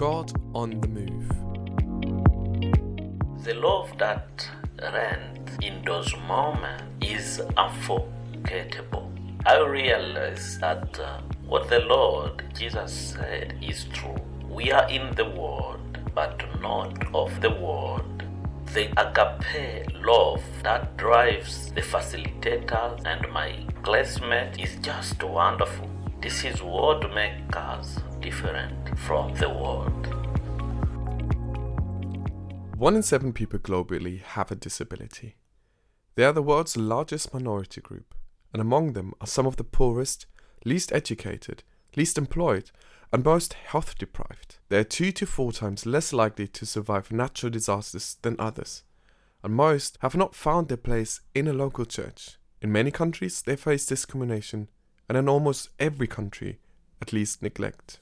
God on the Move. The love that reigns in those moments is unforgettable. I realize that uh, what the Lord Jesus said is true. We are in the world, but not of the world. The agape love that drives the facilitators and my classmate is just wonderful. This is what makes us different from the world. One in seven people globally have a disability. They are the world's largest minority group, and among them are some of the poorest, least educated, least employed, and most health deprived. They are two to four times less likely to survive natural disasters than others, and most have not found their place in a local church. In many countries, they face discrimination, and in almost every country, at least neglect.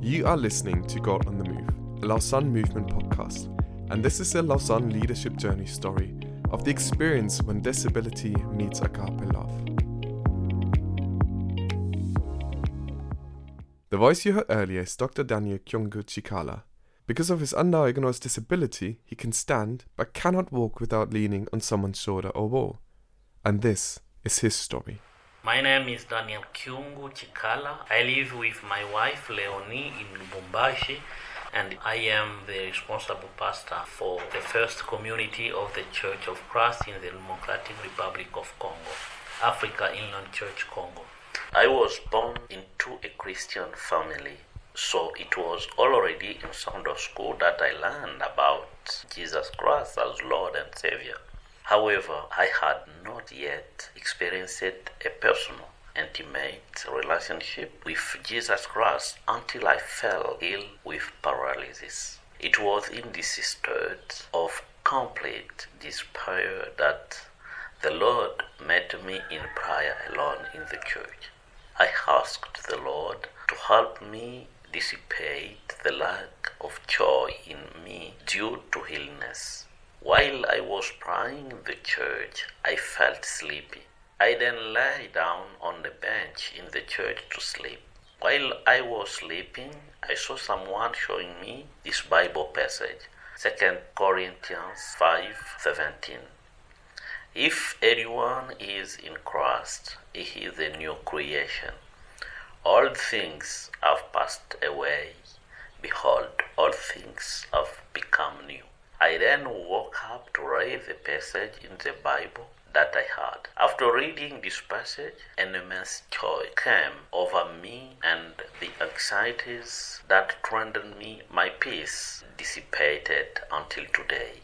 You are listening to God on the Move, a Lausanne Movement podcast, and this is a Lausanne leadership journey story of the experience when disability meets agape love. The voice you heard earlier is Dr. Daniel Kyungu Tchikala. Because of his undiagnosed disability, he can stand but cannot walk without leaning on someone's shoulder or wall. And this is his story. My name is Daniel Kyungu Tchikala. I live with my wife Leonie in Lubumbashi and I am the responsible pastor for the first community of the Church of Christ in the Democratic Republic of Congo, Africa Inland Church Congo. I was born into a Christian family, so it was already in Sunday school that I learned about Jesus Christ as Lord and Savior. However, I had not yet experienced a personal, intimate relationship with Jesus Christ until I fell ill with paralysis. It was in this state of complete despair that the Lord met me in prayer alone in the church. I asked the Lord to help me dissipate the lack of joy in me due to illness. While I was praying in the church, I felt sleepy. I then lay down on the bench in the church to sleep. While I was sleeping, I saw someone showing me this Bible passage, 2 Corinthians 5:17. If anyone is in Christ, he is a new creation. All things have passed away. Behold, all things have become new. I then woke up to read the passage in the Bible that I had. After reading this passage, an immense joy came over me and the anxieties that threatened me, my peace dissipated until today.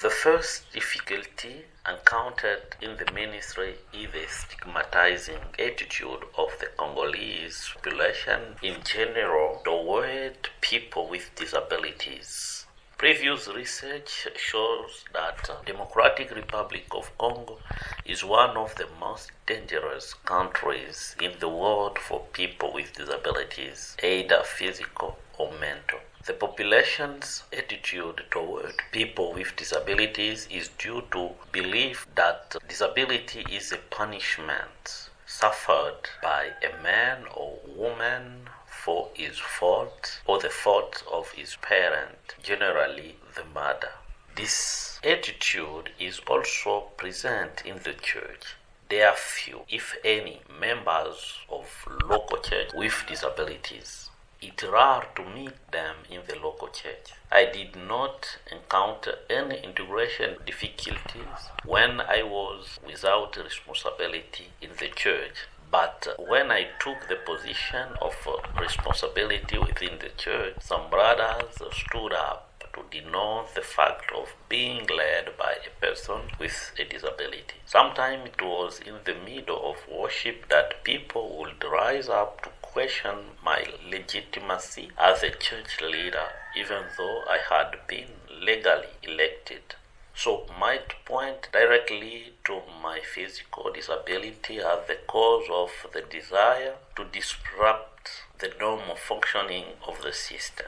The first difficulty encountered in the ministry is the stigmatizing attitude of the Congolese population in general toward people with disabilities. Previous research shows that Democratic Republic of Congo is one of the most dangerous countries in the world for people with disabilities, either physical or mental. The population's attitude toward people with disabilities is due to belief that disability is a punishment suffered by a man or woman for his fault or the fault of his parent, generally the mother. This attitude is also present in the church. There are few, if any, members of local church with disabilities. It's rare to meet them in the local church. I did not encounter any integration difficulties when I was without responsibility in the church but when I took the position of uh, responsibility within the church, some brothers uh, stood up to denounce the fact of being led by a person with a disability. Sometimes it was in the middle of worship that people would rise up to question my legitimacy as a church leader, even though I had been legally elected. So might point directly to my physical disability as the cause of the desire to disrupt the normal functioning of the system.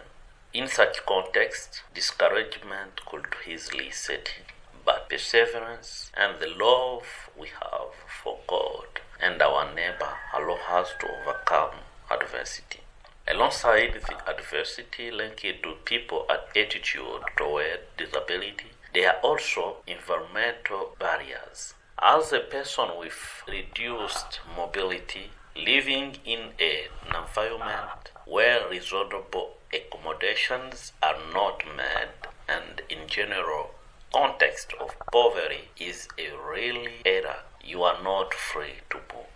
In such context, discouragement could easily set in, but perseverance and the love we have for God and our neighbor allow us to overcome adversity. Alongside the adversity linked to people attitude toward disability, there are also environmental barriers. As a person with reduced mobility, living in an environment where reasonable accommodations are not made and in general context of poverty is a really era you are not free to move.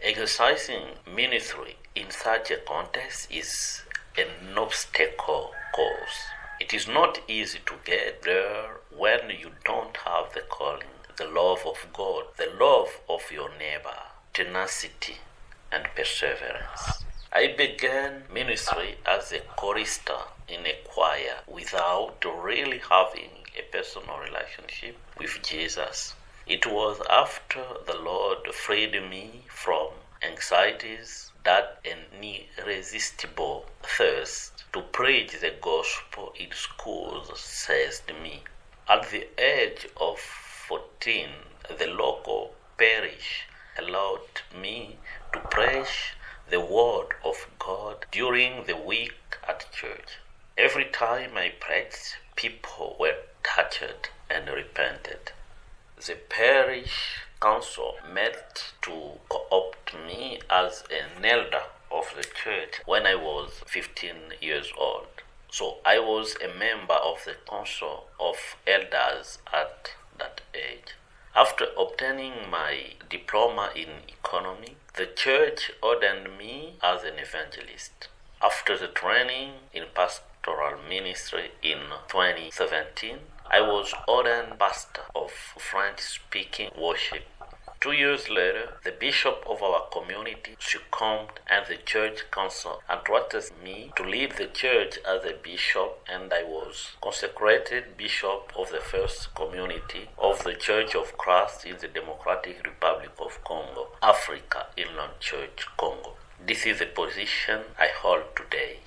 Exercising ministry in such a context is an obstacle course. It is not easy to get there when you don't have the calling, the love of God, the love of your neighbor, tenacity, and perseverance. I began ministry as a chorister in a choir without really having a personal relationship with Jesus. It was after the Lord freed me from anxieties that an irresistible thirst to preach the gospel in schools seized me. At the age of 14, the local parish allowed me to preach the word of God during the week at church. Every time I preached, people were touched and repented. The parish council met to co-opt me as an elder of the church when I was 15 years old. So I was a member of the council of elders at that age. After obtaining my diploma in economy, the church ordained me as an evangelist. After the training in pastoral ministry in 2017, I was ordained pastor of French speaking worship. Two years later, the bishop of our community succumbed and the church council entrusted me to leave the church as a bishop and I was consecrated bishop of the first community of the Church of Christ in the Democratic Republic of Congo, Africa Inland Church, Congo. This is the position I hold today.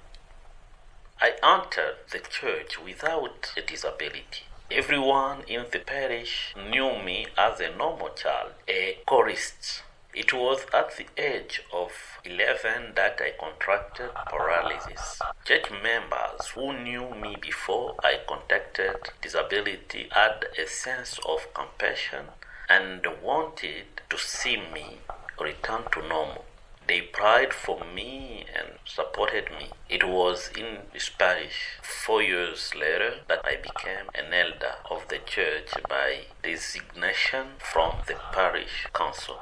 I entered the church without a disability. Everyone in the parish knew me as a normal child, a chorist. It was at the age of 11 that I contracted paralysis. Church members who knew me before I contacted disability had a sense of compassion and wanted to see me return to normal. They prayed for me and supported me. It was in this parish four years later that I became an elder of the church by designation from the parish council.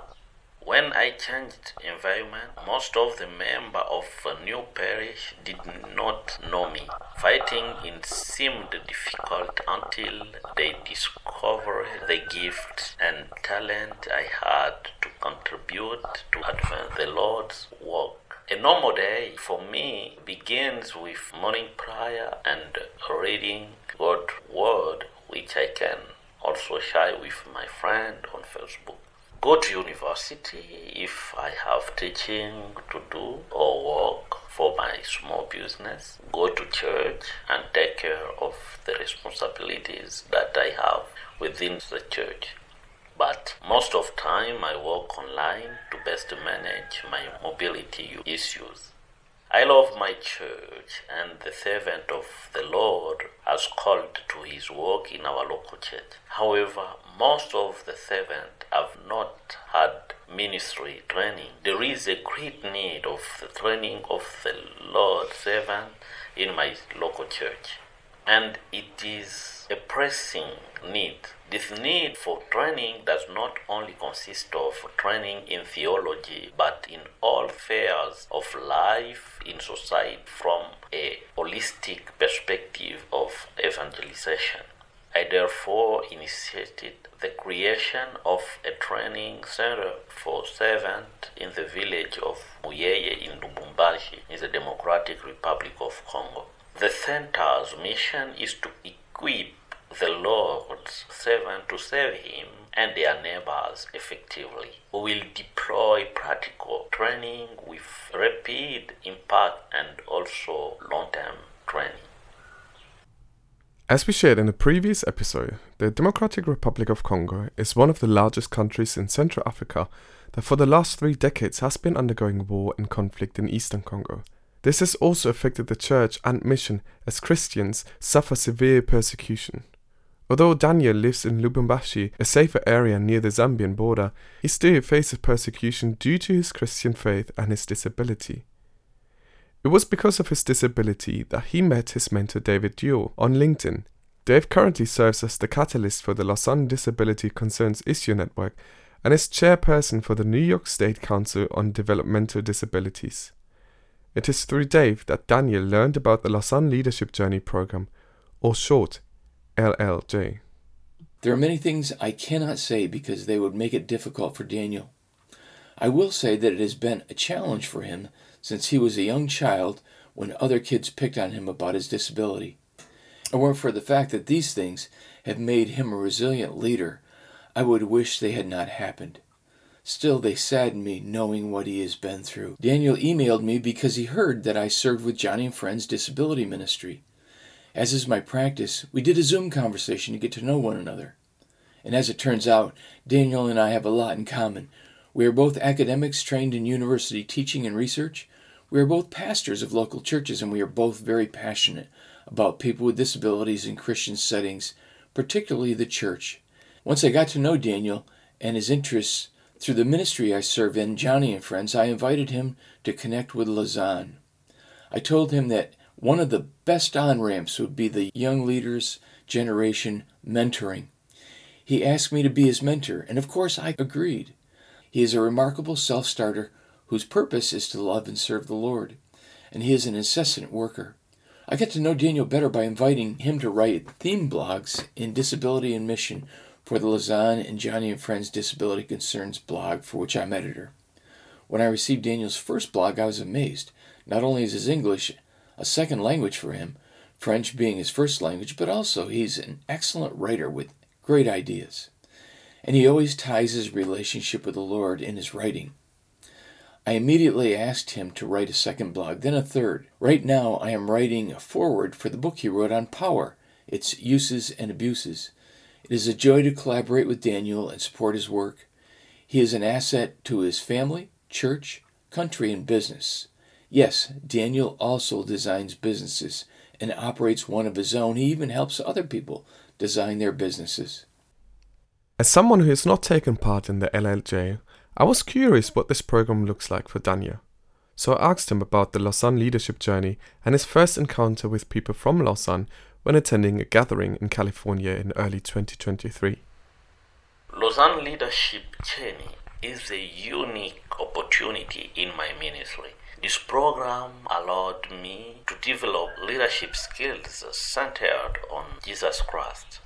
When I changed environment, most of the member of a new parish did not know me. Fighting in seemed difficult until they discovered the gift and talent I had contribute to advance the Lord's work. A normal day for me begins with morning prayer and reading God's word, which I can also share with my friend on Facebook go to university if I have teaching to do or work for my small business, go to church and take care of the responsibilities that I have within the church. But most of time I work online to best manage my mobility issues. I love my church and the servant of the Lord has called to his work in our local church. However, most of the servants have not had ministry training. There is a great need of the training of the Lord servant in my local church. And it is a pressing need. This need for training does not only consist of training in theology, but in all spheres of life in society from a holistic perspective of evangelization. I therefore initiated the creation of a training center for servants in the village of Muyeye in Lubumbashi in the Democratic Republic of Congo. The center's mission is to equip the Lord's servant to serve Him and their neighbors effectively. We will deploy practical training with rapid impact and also long term training. As we shared in a previous episode, the Democratic Republic of Congo is one of the largest countries in Central Africa that for the last three decades has been undergoing war and conflict in eastern Congo. This has also affected the church and mission as Christians suffer severe persecution. Although Daniel lives in Lubumbashi, a safer area near the Zambian border, he still faces persecution due to his Christian faith and his disability. It was because of his disability that he met his mentor David Deuel on LinkedIn. Dave currently serves as the catalyst for the Lausanne Disability Concerns Issue Network and is chairperson for the New York State Council on Developmental Disabilities. It is through Dave that Daniel learned about the Lausanne Leadership Journey program, or short, LLJ. There are many things I cannot say because they would make it difficult for Daniel. I will say that it has been a challenge for him since he was a young child when other kids picked on him about his disability. And were for the fact that these things have made him a resilient leader, I would wish they had not happened. Still, they sadden me knowing what he has been through. Daniel emailed me because he heard that I served with Joni and Friends Disability Ministry. As is my practice, we did a Zoom conversation to get to know one another. And as it turns out, Daniel and I have a lot in common. We are both academics trained in university teaching and research. We are both pastors of local churches, and we are both very passionate about people with disabilities in Christian settings, particularly the church. Once I got to know Daniel and his interests through the ministry I serve in, Joni and Friends, I invited him to connect with Lausanne. I told him that one of the best on ramps would be the young leaders generation mentoring. He asked me to be his mentor, and of course I agreed. He is a remarkable self starter whose purpose is to love and serve the Lord, and he is an incessant worker. I got to know Daniel better by inviting him to write theme blogs in disability and mission for the Lausanne and Joni and Friends Disability Concerns blog, for which I'm editor. When I received Daniel's first blog, I was amazed. Not only is his English a second language for him, French being his first language, but also he's an excellent writer with great ideas. And he always ties his relationship with the Lord in his writing. I immediately asked him to write a second blog, then a third. Right now, I am writing a foreword for the book he wrote on power, its uses and abuses. It is a joy to collaborate with Daniel and support his work. He is an asset to his family, church, country, and business. Yes, Daniel also designs businesses and operates one of his own. He even helps other people design their businesses. As someone who has not taken part in the LLJ, I was curious what this program looks like for Daniel. So I asked him about the Lausanne leadership journey and his first encounter with people from Lausanne when attending a gathering in California in early 2023. Lausanne Leadership Journey is a unique opportunity in my ministry. This program allowed me to develop leadership skills centered on Jesus Christ.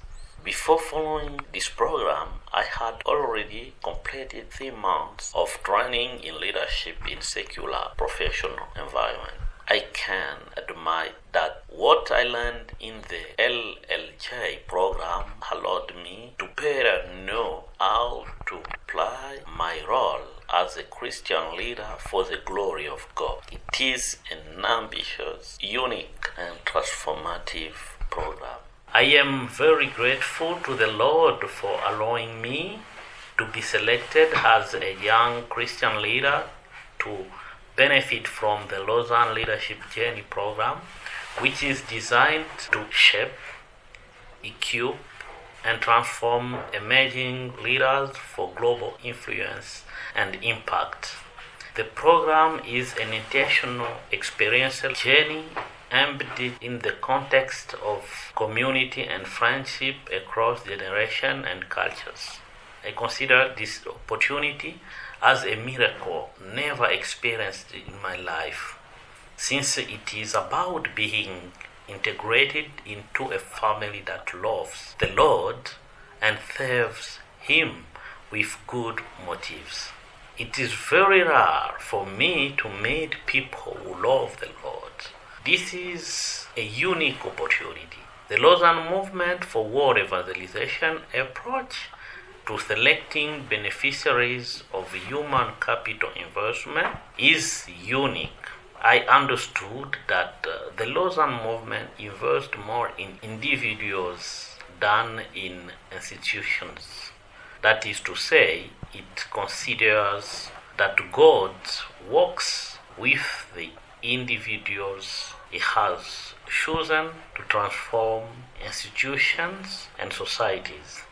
Before following this program, I had already completed three months of training in leadership in secular professional environment. I can admit that what I learned in the LLJ program allowed me to better know how to apply my role as a Christian leader for the glory of God. It is an ambitious, unique, and transformative program. I am very grateful to the Lord for allowing me to be selected as a young Christian leader to benefit from the Lausanne Leadership Journey program, which is designed to shape, equip, and transform emerging leaders for global influence and impact. The program is an intentional experiential journey embedded in the context of community and friendship across generation and cultures. I consider this opportunity as a miracle never experienced in my life, since it is about being integrated into a family that loves the Lord and serves Him with good motives. It is very rare for me to meet people who love the Lord. This is a unique opportunity. The Lausanne Movement for World Evangelization approach to selecting beneficiaries of human capital investment is unique. I understood that uh, the Lausanne movement invests more in individuals than in institutions. That is to say, it considers that God works with the individuals he has chosen to transform institutions and societies.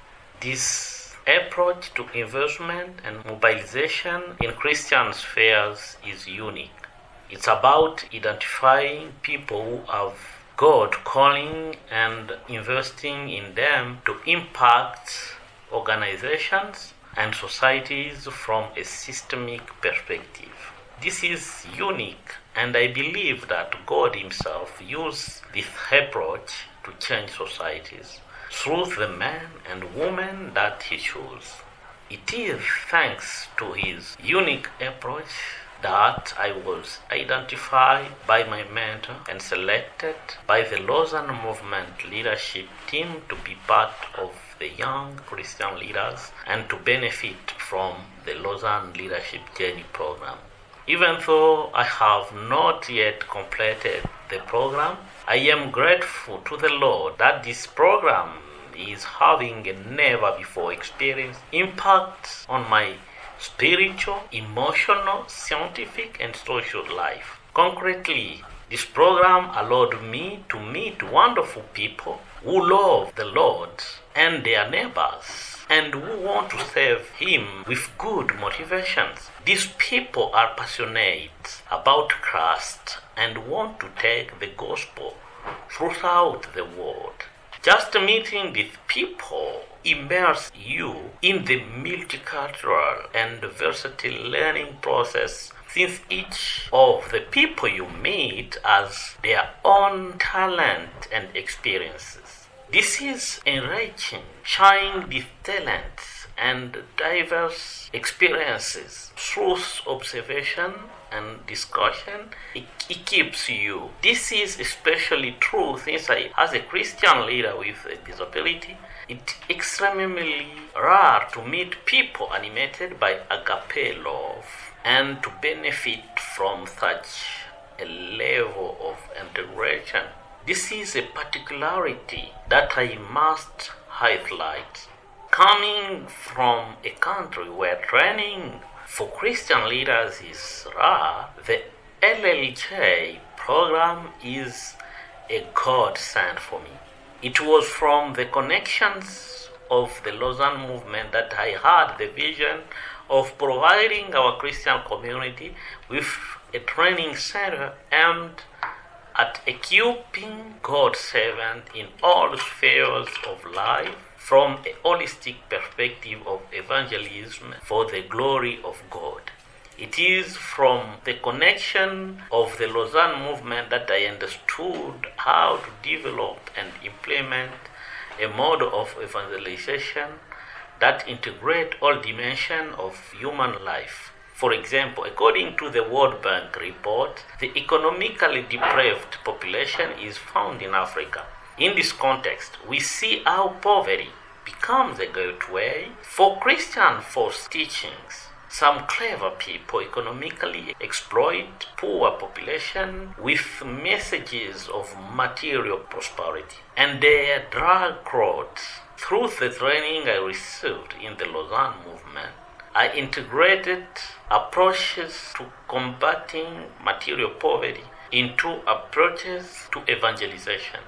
This approach to investment and mobilization in Christian spheres is unique. It's about identifying people who have God calling and investing in them to impact organizations and societies from a systemic perspective. This is unique, and I believe that God Himself used this approach to change societies through the man and woman that He chose. It is thanks to His unique approach that I was identified by my mentor and selected by the Lausanne Movement leadership team to be part of the young Christian leaders and to benefit from the Lausanne Leadership Journey program. Even though I have not yet completed the program, I am grateful to the Lord that this program is having a never before experienced impact on my spiritual, emotional, scientific, and social life. Concretely, this program allowed me to meet wonderful people who love the Lord and their neighbors and who want to serve Him with good motivations. These people are passionate about Christ and want to take the gospel throughout the world. Just meeting these people immerse you in the multicultural and versatile learning process since each of the people you meet has their own talent and experiences. This is enriching, sharing these talents and diverse experiences through observation and discussion, it, it, keeps you. This is especially true since I, as a Christian leader with a disability, it's extremely rare to meet people animated by agape love and to benefit from such a level of integration. This is a particularity that I must highlight. Coming from a country where training for Christian leaders is rare, the LLJ program is a godsend for me. It was from the connections of the Lausanne movement that I had the vision of providing our Christian community with a training center aimed at equipping God's servant in all spheres of life from a holistic perspective of evangelism for the glory of God. It is from the connection of the Lausanne movement that I understood how to develop and implement a model of evangelization that integrate all dimensions of human life. For example, according to the World Bank report, the economically deprived population is found in Africa. In this context, we see how poverty becomes a gateway for Christian false teachings. Some clever people economically exploit poor population with messages of material prosperity, and their drag crowds. Through the training I received in the Lausanne movement, I integrated approaches to combating material poverty into approaches to evangelization.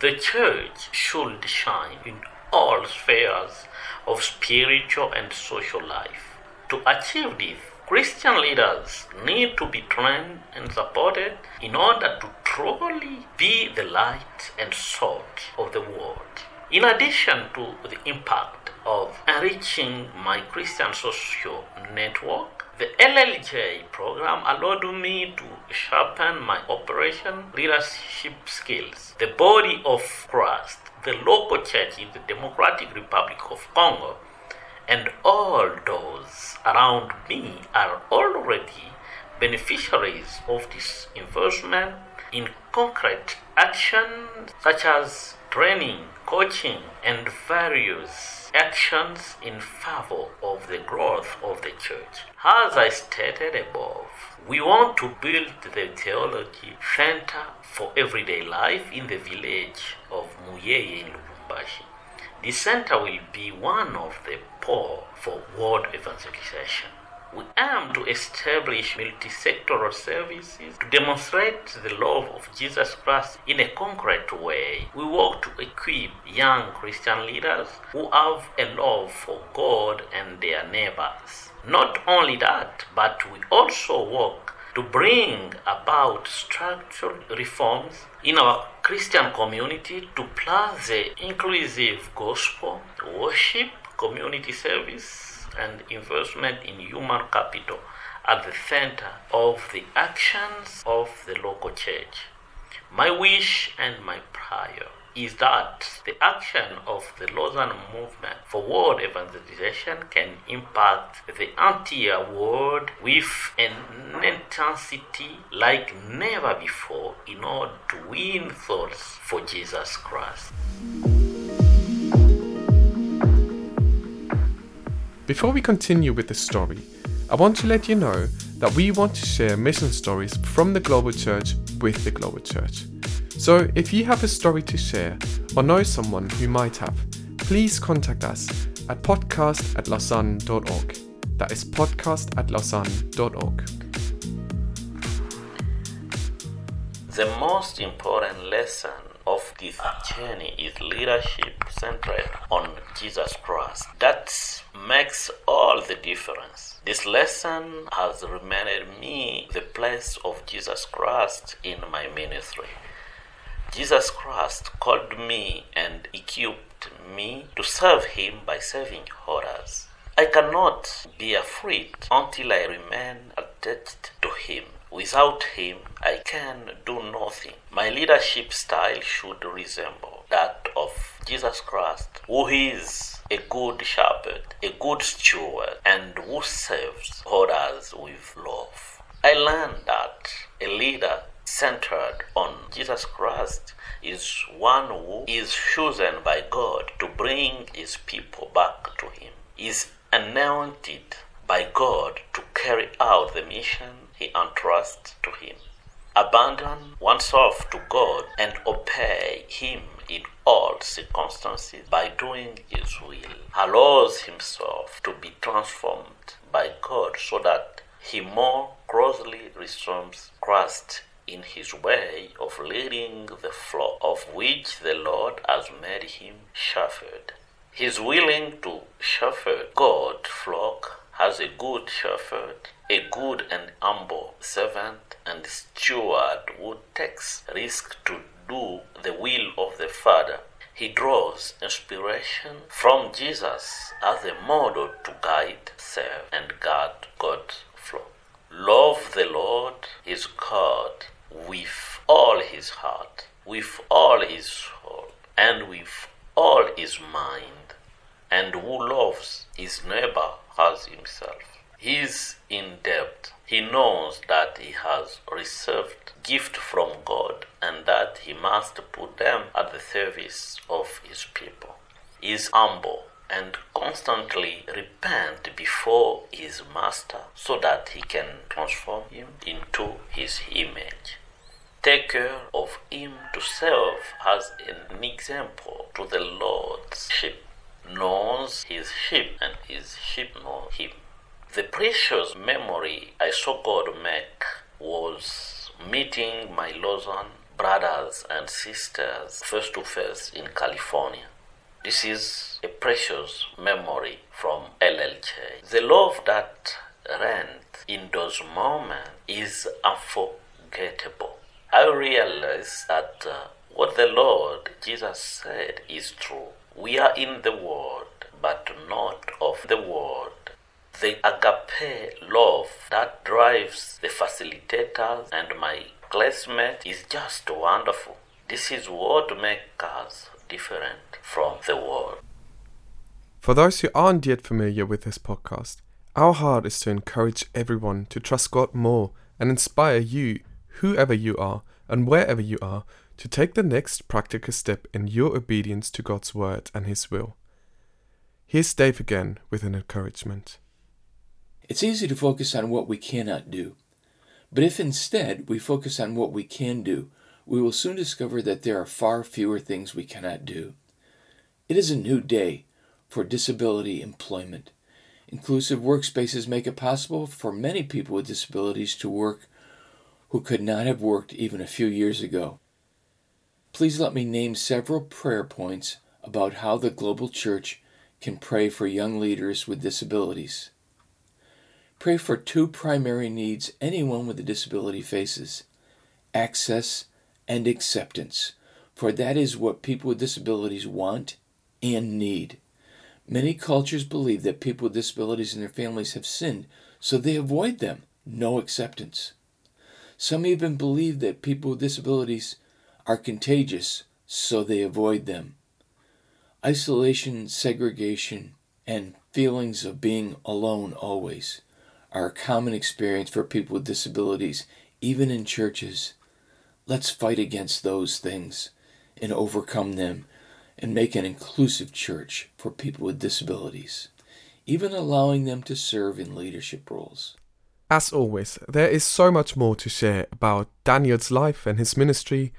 The church should shine in all spheres of spiritual and social life. To achieve this, Christian leaders need to be trained and supported in order to truly be the light and salt of the world. In addition to the impact of enriching my Christian social network, the LLJ program allowed me to sharpen my operation leadership skills. The body of Christ, the local church in the Democratic Republic of Congo, and all those around me are already beneficiaries of this investment in concrete actions such as training, coaching, and various actions in favor of the growth of the church. As I stated above, we want to build the theology center for everyday life in the village of Muyeye in Lubumbashi. The center will be one of the poor for world evangelization. We aim to establish multi-sectoral services to demonstrate the love of Jesus Christ in a concrete way. We work to equip young Christian leaders who have a love for God and their neighbors. Not only that, but we also work to bring about structural reforms in our Christian community to plan the inclusive gospel, worship, community service, and investment in human capital at the center of the actions of the local church. My wish and my prayer is that the action of the Lausanne movement for world evangelization can impact the entire world with an intensity like never before in order to win souls for Jesus Christ. Before we continue with the story, I want to let you know that we want to share mission stories from the Global Church with the Global Church. So if you have a story to share or know someone who might have, please contact us at podcast at lausanne.org. That is podcast at lausanne.org. The most important lesson of this journey is leadership centered on Jesus Christ. That makes all the difference. This lesson has reminded me the place of Jesus Christ in my ministry. Jesus Christ called me and equipped me to serve him by serving others. I cannot be afraid until I remain attached to him. Without him, I can do nothing. My leadership style should resemble that of Jesus Christ, who is a good shepherd, a good steward, and who serves others with love. I learned that a leader centered on Jesus Christ is one who is chosen by God to bring his people back to him, is anointed by God to carry out the mission he entrusts to him. Abandon oneself to God and obey him in all circumstances by doing his will. Allows himself to be transformed by God so that he more closely resembles Christ in his way of leading the flock of which the Lord has made him shepherd. He is willing to shepherd God's flock as a good shepherd, a good and humble servant and steward who takes risk to do the will of the Father. He draws inspiration from Jesus as a model to guide, serve, and guard God's flock. Love the Lord his God with all his heart, with all his soul, and with all his mind, and who loves his neighbor as himself. He is in debt. He knows that he has received gift from God and that he must put them at the service of his people. He is humble and constantly repent before his master so that he can transform him into his image. Take care of him to serve as an example to the Lord's sheep knows his sheep and his sheep know him. The precious memory I saw God make was meeting my Lausanne brothers and sisters face to face in California. This is a precious memory from LLJ. The love that ran in those moments is unforgettable. I realized that uh, what the Lord Jesus said is true. We are in the world, but not of the world. The agape love that drives the facilitators and my classmate is just wonderful. This is what makes us different from the world. For those who aren't yet familiar with this podcast, our heart is to encourage everyone to trust God more and inspire you, whoever you are and wherever you are, to take the next practical step in your obedience to God's word and His will. Here's Dave again with an encouragement. It's easy to focus on what we cannot do. But if instead we focus on what we can do, we will soon discover that there are far fewer things we cannot do. It is a new day for disability employment. Inclusive workspaces make it possible for many people with disabilities to work who could not have worked even a few years ago. Please let me name several prayer points about how the global church can pray for young leaders with disabilities. Pray for two primary needs anyone with a disability faces access and acceptance, for that is what people with disabilities want and need. Many cultures believe that people with disabilities and their families have sinned, so they avoid them. No acceptance. Some even believe that people with disabilities are contagious, so they avoid them. Isolation, segregation, and feelings of being alone always are a common experience for people with disabilities, even in churches. Let's fight against those things and overcome them and make an inclusive church for people with disabilities, even allowing them to serve in leadership roles. As always, there is so much more to share about Daniel's life and his ministry,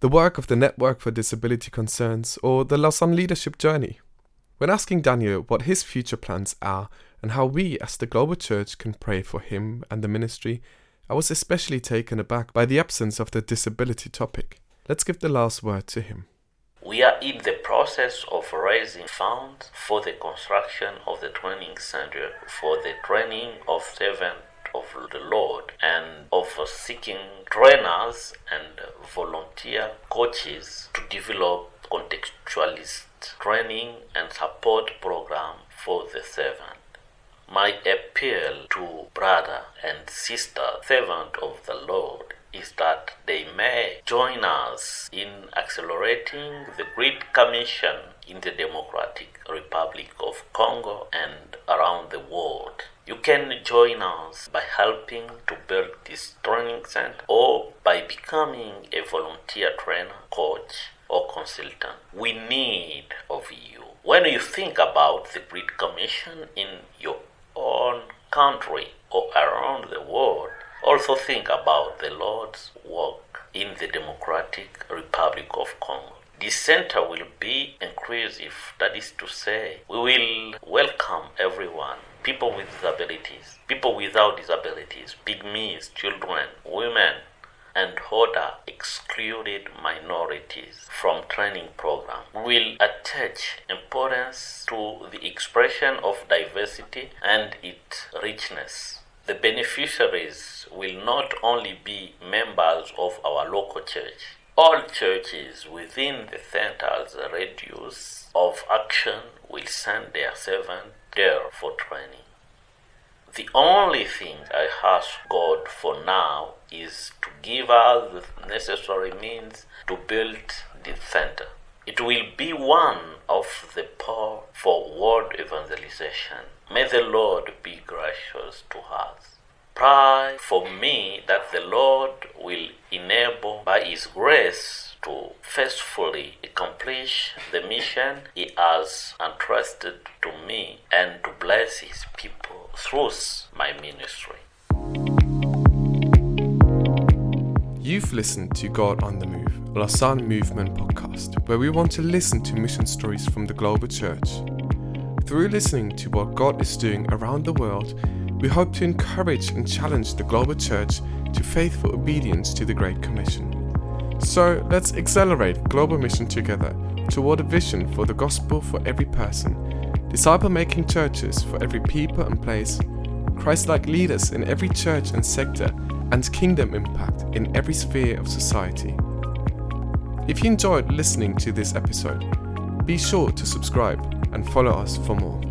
the work of the Network for Disability Concerns, or the Lausanne Leadership Journey. When asking Daniel what his future plans are and how we as the global church can pray for him and the ministry, I was especially taken aback by the absence of the disability topic. Let's give the last word to him. We are in the process of raising funds for the construction of the training center for the training of servants of the Lord and of seeking trainers and volunteer coaches to develop contextualist training and support program for the servant. My appeal to brother and sister servant of the Lord is that they may join us in accelerating the Great Commission in the Democratic Republic of Congo and around the world. You can join us by helping to build this training center or by becoming a volunteer trainer, coach, or consultant. We need of you. When you think about the Great Commission in your own country or around the world, also think about the Lord's work in the Democratic Republic of Congo. This center will be inclusive, that is to say, we will welcome everyone people with disabilities, people without disabilities, pygmies, children, women, and other excluded minorities from training program We will attach importance to the expression of diversity and its richness the beneficiaries will not only be members of our local church. All churches within the center's radius of action will send their servants there for training. The only thing I ask God for now is to give us the necessary means to build the center. It will be one of the poor for world evangelization. May the Lord be gracious to us. Pray for me that the Lord will enable by His grace to faithfully accomplish the mission He has entrusted to me and to bless His people through my ministry. You've listened to God on the Move, Lausanne Movement podcast, where we want to listen to mission stories from the global church. Through listening to what God is doing around the world, we hope to encourage and challenge the global church to faithful obedience to the Great Commission. So let's accelerate global mission together toward a vision for the gospel for every person, disciple making churches for every people and place, Christ like leaders in every church and sector, and kingdom impact in every sphere of society. If you enjoyed listening to this episode, be sure to subscribe and follow us for more.